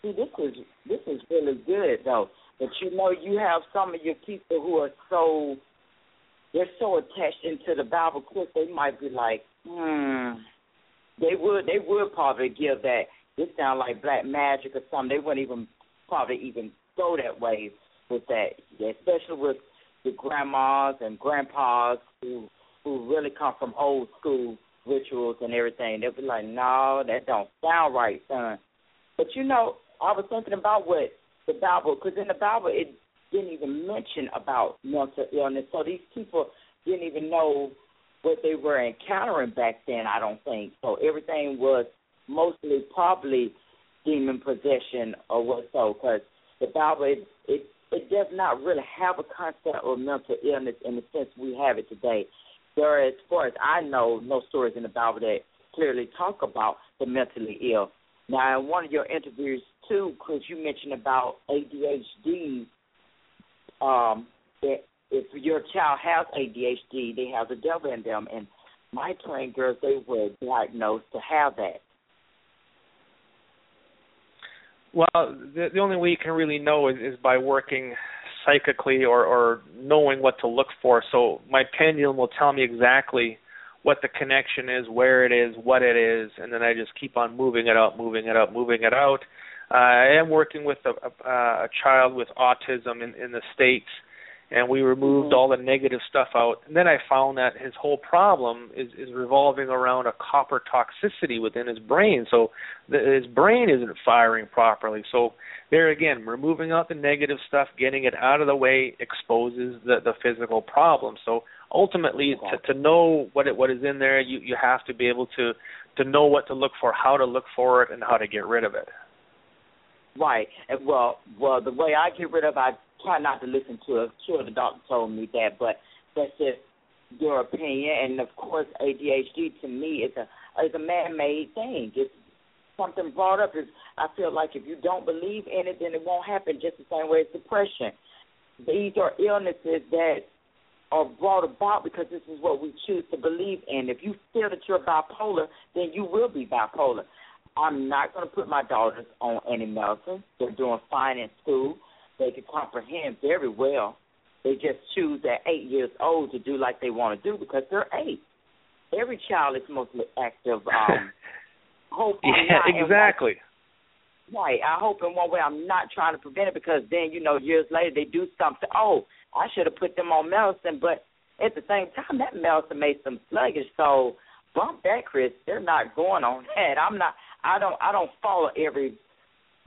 A: See, this is this is really good though. But you know, you have some of your people who are so they're so attached into the Bible course, they might be like, hmm. They would they would probably give that. This sound like black magic or something. They wouldn't even probably even go that way with that, especially with the grandmas and grandpas who who really come from old school rituals and everything. They'll be like, no, that don't sound right, son. But you know, I was thinking about what the Bible, because in the Bible it didn't even mention about mental illness. So these people didn't even know what they were encountering back then. I don't think so. Everything was mostly probably demon possession or what so, because the Bible it, it it does not really have a concept of mental illness in the sense we have it today. There as far as I know, no stories in the Bible that clearly talk about the mentally ill. Now, in one of your interviews too, because you mentioned about ADHD. Um, that if your child has ADHD, they have the devil in them, and my twin girls, they were diagnosed to have that.
B: Well, the, the only way you can really know is, is by working psychically or, or knowing what to look for. So my pendulum will tell me exactly what the connection is, where it is, what it is, and then I just keep on moving it out, moving it out, moving it out. Uh, I am working with a, a, a child with autism in, in the states, and we removed mm-hmm. all the negative stuff out. And then I found that his whole problem is is revolving around a copper toxicity within his brain. So the, his brain isn't firing properly. So there again, removing out the negative stuff, getting it out of the way, exposes the the physical problem. So ultimately, okay. to, to know what it, what is in there, you you have to be able to to know what to look for, how to look for it, and how to get rid of it.
A: Right. And well, well, the way I get rid of, I try not to listen to it. Sure, the doctor told me that, but that's just your opinion. And of course, ADHD to me is a is a man-made thing. It's something brought up. Is I feel like if you don't believe in it, then it won't happen. Just the same way as depression. These are illnesses that are brought about because this is what we choose to believe in. If you feel that you're bipolar, then you will be bipolar. I'm not going to put my daughters on any medicine. They're doing fine in school. They can comprehend very well. They just choose at eight years old to do like they want to do because they're eight. Every child is mostly active. Um, hope
B: yeah, exactly.
A: One, right. I hope in one way I'm not trying to prevent it because then you know years later they do something. Oh, I should have put them on medicine, but at the same time that medicine made them sluggish. So bump that, Chris. They're not going on that. I'm not. I don't I don't follow every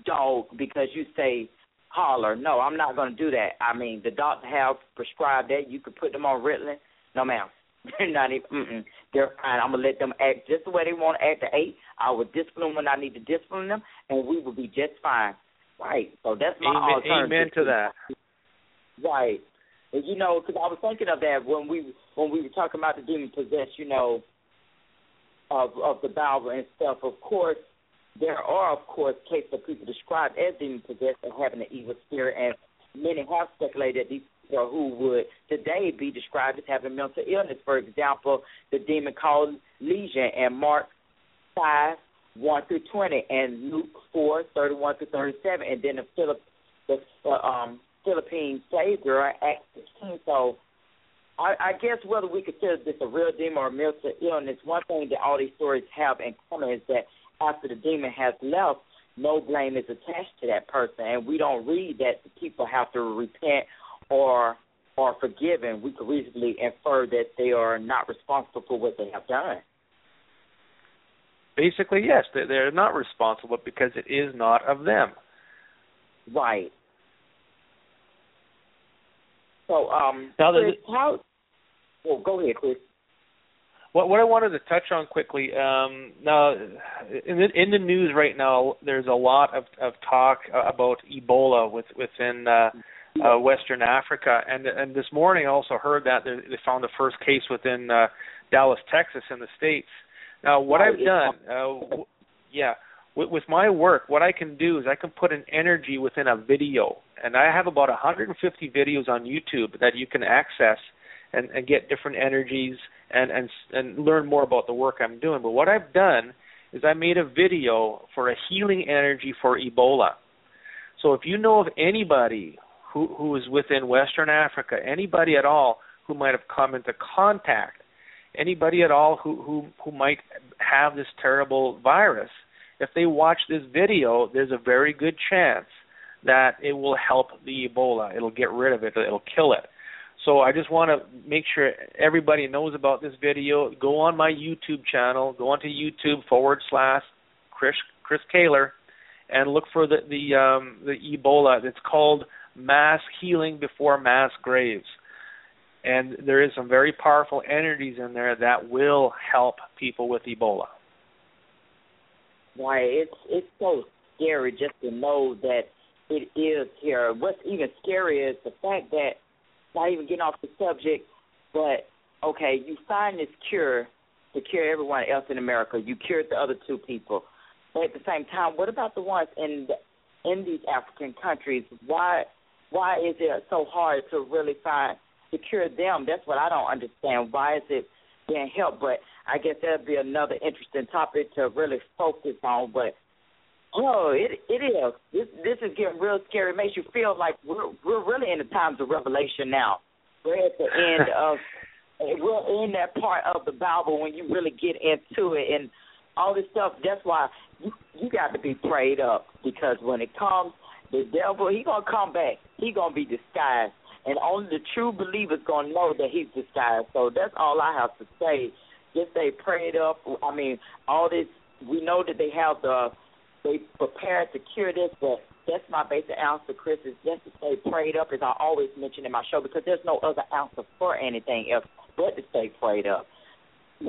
A: dog because you say holler. No, I'm not going to do that. I mean, the doctor have prescribed that. You could put them on Ritalin. No, ma'am. They're not even. Mm-mm. They're fine. I'm gonna let them act just the way they want to act at eight. I will discipline when I need to discipline them, and we will be just fine. Right. So that's my
B: amen,
A: alternative.
B: Amen to that.
A: Right. And you know, because I was thinking of that when we when we were talking about the demon possessed. You know, of of the Bible and stuff. Of course, there are of course cases of people described as demon possessed and having an evil spirit, and many have speculated that these people who would today be described as having mental illness. For example, the demon called Legion and Mark five one through twenty and Luke four thirty one through thirty seven, and then the Philip the uh, um Philippian slave girl Acts sixteen. So I, I guess whether we consider this a real demon or a mental illness, one thing that all these stories have in common is that after the demon has left, no blame is attached to that person, and we don't read that the people have to repent or are forgiven. We could reasonably infer that they are not responsible for what they have done.
B: Basically, yes, they're not responsible because it is not of them.
A: Right. So, um,
B: now,
A: Chris, how? Well, go ahead, Chris.
B: What what I wanted to touch on quickly um, now in the in the news right now, there's a lot of of talk about Ebola with, within uh, uh, Western Africa, and and this morning I also heard that they found the first case within uh, Dallas, Texas, in the states. Now, what I've done, uh, yeah, with, with my work, what I can do is I can put an energy within a video, and I have about 150 videos on YouTube that you can access and, and get different energies and, and and learn more about the work I'm doing. But what I've done is I made a video for a healing energy for Ebola. So if you know of anybody who who is within Western Africa, anybody at all who might have come into contact, anybody at all who who who might have this terrible virus, if they watch this video, there's a very good chance that it will help the Ebola. It'll get rid of it. It'll kill it. So I just want to make sure everybody knows about this video. Go on my YouTube channel. Go onto YouTube forward slash Chris Chris Kehler, and look for the the um, the Ebola. It's called Mass Healing Before Mass Graves, and there is some very powerful energies in there that will help people with Ebola.
A: Why it's it's so scary just to know that it is here. What's even scarier is the fact that not even getting off the subject, but okay, you find this cure to cure everyone else in America. You cured the other two people, but at the same time, what about the ones in the, in these African countries? Why why is it so hard to really find to cure them? That's what I don't understand. Why is it being helped? But I guess that'd be another interesting topic to really focus on. But Oh, it it is. This this is getting real scary. It makes you feel like we're we're really in the times of revelation now. We're at the end of we're in that part of the Bible when you really get into it and all this stuff. That's why you you got to be prayed up because when it comes, the devil he gonna come back. He gonna be disguised, and only the true believers gonna know that he's disguised. So that's all I have to say. Just stay prayed up. I mean, all this. We know that they have the they prepared to cure this, but that's my basic answer, Chris, is just to stay prayed up, as I always mention in my show, because there's no other answer for anything else but to stay prayed up.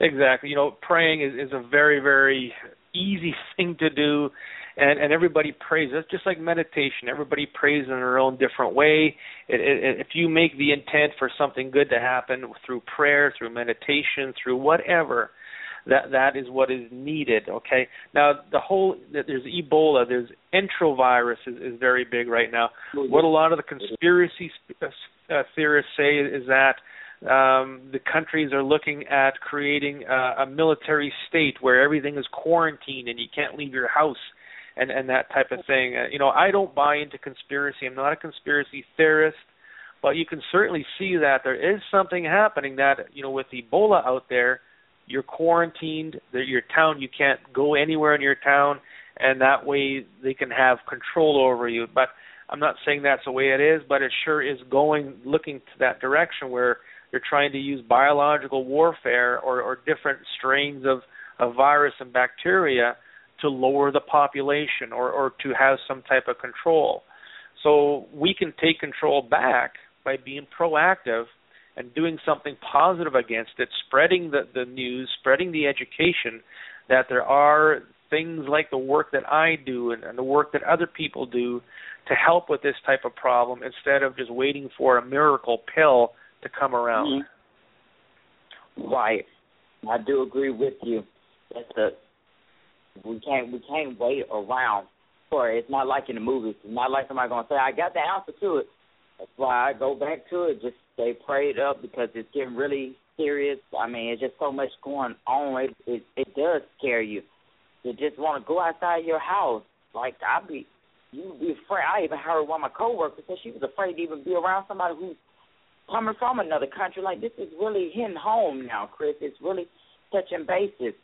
B: exactly. You know, praying is, is a very, very easy thing to do, and and everybody prays. It's just like meditation. Everybody prays in their own different way. It, it, if you make the intent for something good to happen through prayer, through meditation, through whatever, that that is what is needed. Okay. Now the whole there's Ebola, there's enterovirus is, is very big right now. What a lot of the conspiracy uh, theorists say is that um, the countries are looking at creating uh, a military state where everything is quarantined and you can't leave your house and and that type of thing. Uh, you know, I don't buy into conspiracy. I'm not a conspiracy theorist, but you can certainly see that there is something happening that you know with Ebola out there you're quarantined. Your town, you can't go anywhere in your town, and that way they can have control over you. But I'm not saying that's the way it is, but it sure is going looking to that direction where you're trying to use biological warfare or, or different strains of, of virus and bacteria to lower the population or, or to have some type of control. So we can take control back by being proactive and doing something positive against it, spreading the, the news, spreading the education that there are things like the work that I do and, and the work that other people do to help with this type of problem instead of just waiting for a miracle pill to come around.
A: Mm-hmm. Right. I do agree with you. That's the we can't we can't wait around for it. It's not like in the movies. It's not like somebody gonna say, I got the answer to it. That's why I go back to it. Just stay prayed up because it's getting really serious. I mean, it's just so much going on. It it, it does scare you. You just want to go outside your house. Like I be, you be afraid. I even heard one of my coworkers say she was afraid to even be around somebody who's coming from another country. Like this is really hitting home now, Chris. It's really touching bases.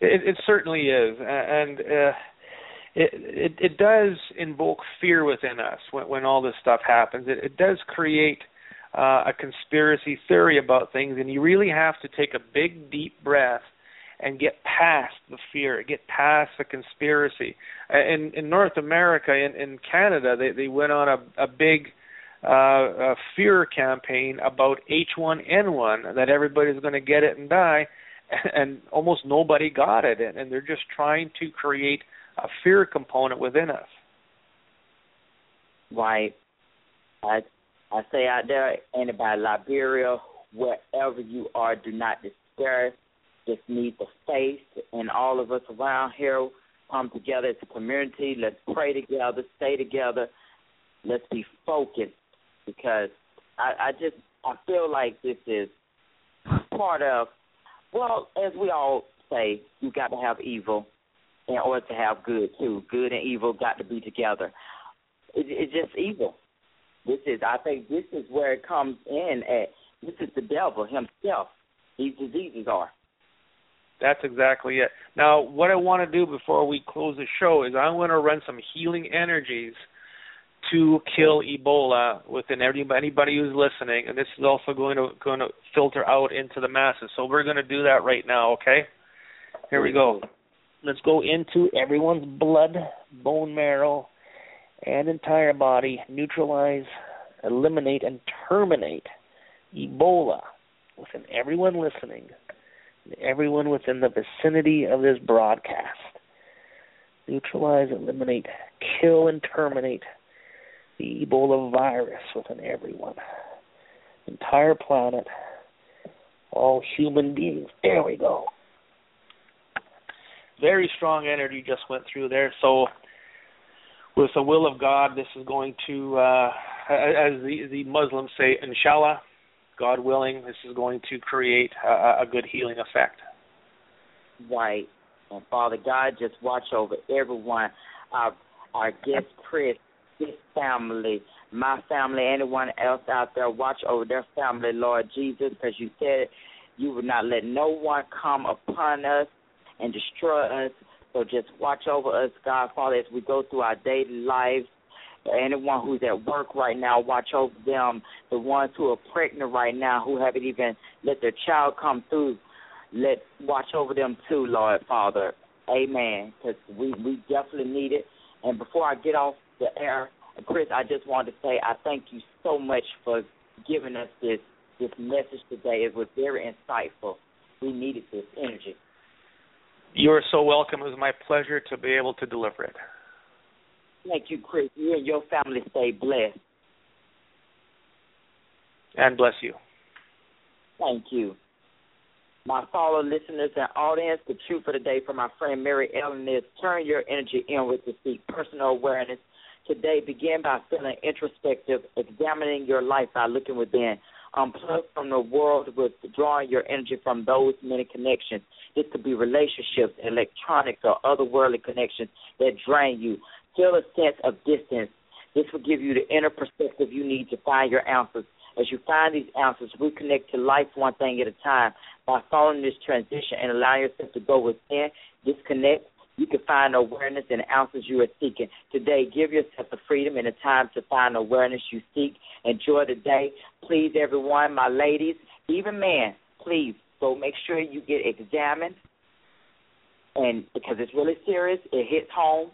B: It, it certainly is, and. uh it, it it does invoke fear within us when, when all this stuff happens. It, it does create uh, a conspiracy theory about things, and you really have to take a big, deep breath and get past the fear, get past the conspiracy. In in North America, in in Canada, they they went on a a big uh, a fear campaign about H1N1 that everybody's going to get it and die, and almost nobody got it, and, and they're just trying to create a fear component within us.
A: Right. I I say out there, anybody Liberia, wherever you are, do not despair. just need the faith and all of us around here come together as a community. Let's pray together, stay together. Let's be focused because I, I just I feel like this is part of well, as we all say, you got to have evil in order to have good too. Good and evil got to be together. It, it's just evil. This is I think this is where it comes in at this is the devil himself. These diseases are.
B: That's exactly it. Now, what I want to do before we close the show is I want to run some healing energies to kill Ebola within everybody, anybody who's listening, and this is also going to going to filter out into the masses. So we're going to do that right now. Okay, here we go. Let's go into everyone's blood, bone marrow, and entire body. Neutralize, eliminate, and terminate Ebola within everyone listening, everyone within the vicinity of this broadcast. Neutralize, eliminate, kill, and terminate the Ebola virus within everyone, entire planet, all human beings. There we go. Very strong energy just went through there. So, with the will of God, this is going to, uh, as the the Muslims say, inshallah, God willing, this is going to create a, a good healing effect.
A: Right. And Father God, just watch over everyone. Our our guest Chris his family, my family, anyone else out there, watch over their family, Lord Jesus, because you said you would not let no one come upon us and destroy us. So just watch over us, God, Father, as we go through our daily lives. Anyone who's at work right now, watch over them. The ones who are pregnant right now, who haven't even let their child come through, let watch over them too, Lord Father. Amen. Because we we definitely need it. And before I get off the air. Chris, I just wanted to say I thank you so much for giving us this this message today. It was very insightful. We needed this energy.
B: You are so welcome. It was my pleasure to be able to deliver it.
A: Thank you, Chris. You and your family stay blessed.
B: And bless you.
A: Thank you. My fellow listeners and audience, the truth for the day from my friend Mary Ellen is turn your energy inward to seek personal awareness today, begin by feeling introspective, examining your life by looking within. Um, Unplug from the world, withdrawing your energy from those many connections. This could be relationships, electronics, or other worldly connections that drain you. Feel a sense of distance. This will give you the inner perspective you need to find your answers. As you find these answers, reconnect to life one thing at a time. By following this transition and allowing yourself to go within, disconnect, you can find awareness and answers you are seeking. Today, give yourself the freedom and the time to find the awareness you seek. Enjoy the day. Please, everyone, my ladies, even men, please go make sure you get examined. And because it's really serious, it hits home.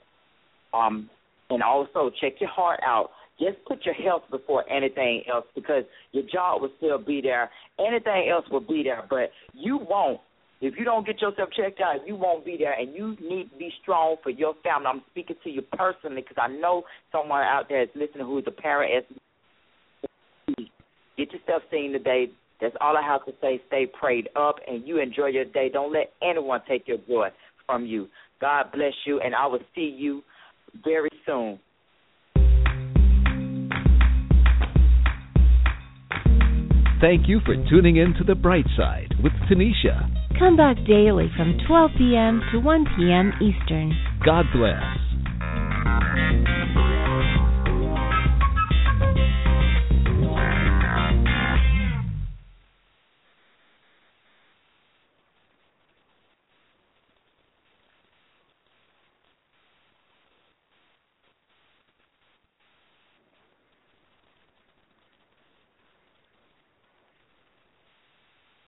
A: Um, and also check your heart out. Just put your health before anything else because your job will still be there. Anything else will be there, but you won't if you don't get yourself checked out, you won't be there, and you need to be strong for your family. I'm speaking to you personally because I know someone out there is listening who is a parent. As Get yourself seen today. That's all I have to say. Stay prayed up, and you enjoy your day. Don't let anyone take your joy from you. God bless you, and I will see you very soon.
C: Thank you for tuning in to The Bright Side with Tanisha.
G: Come back daily from 12 p.m. to 1 p.m. Eastern.
C: God bless.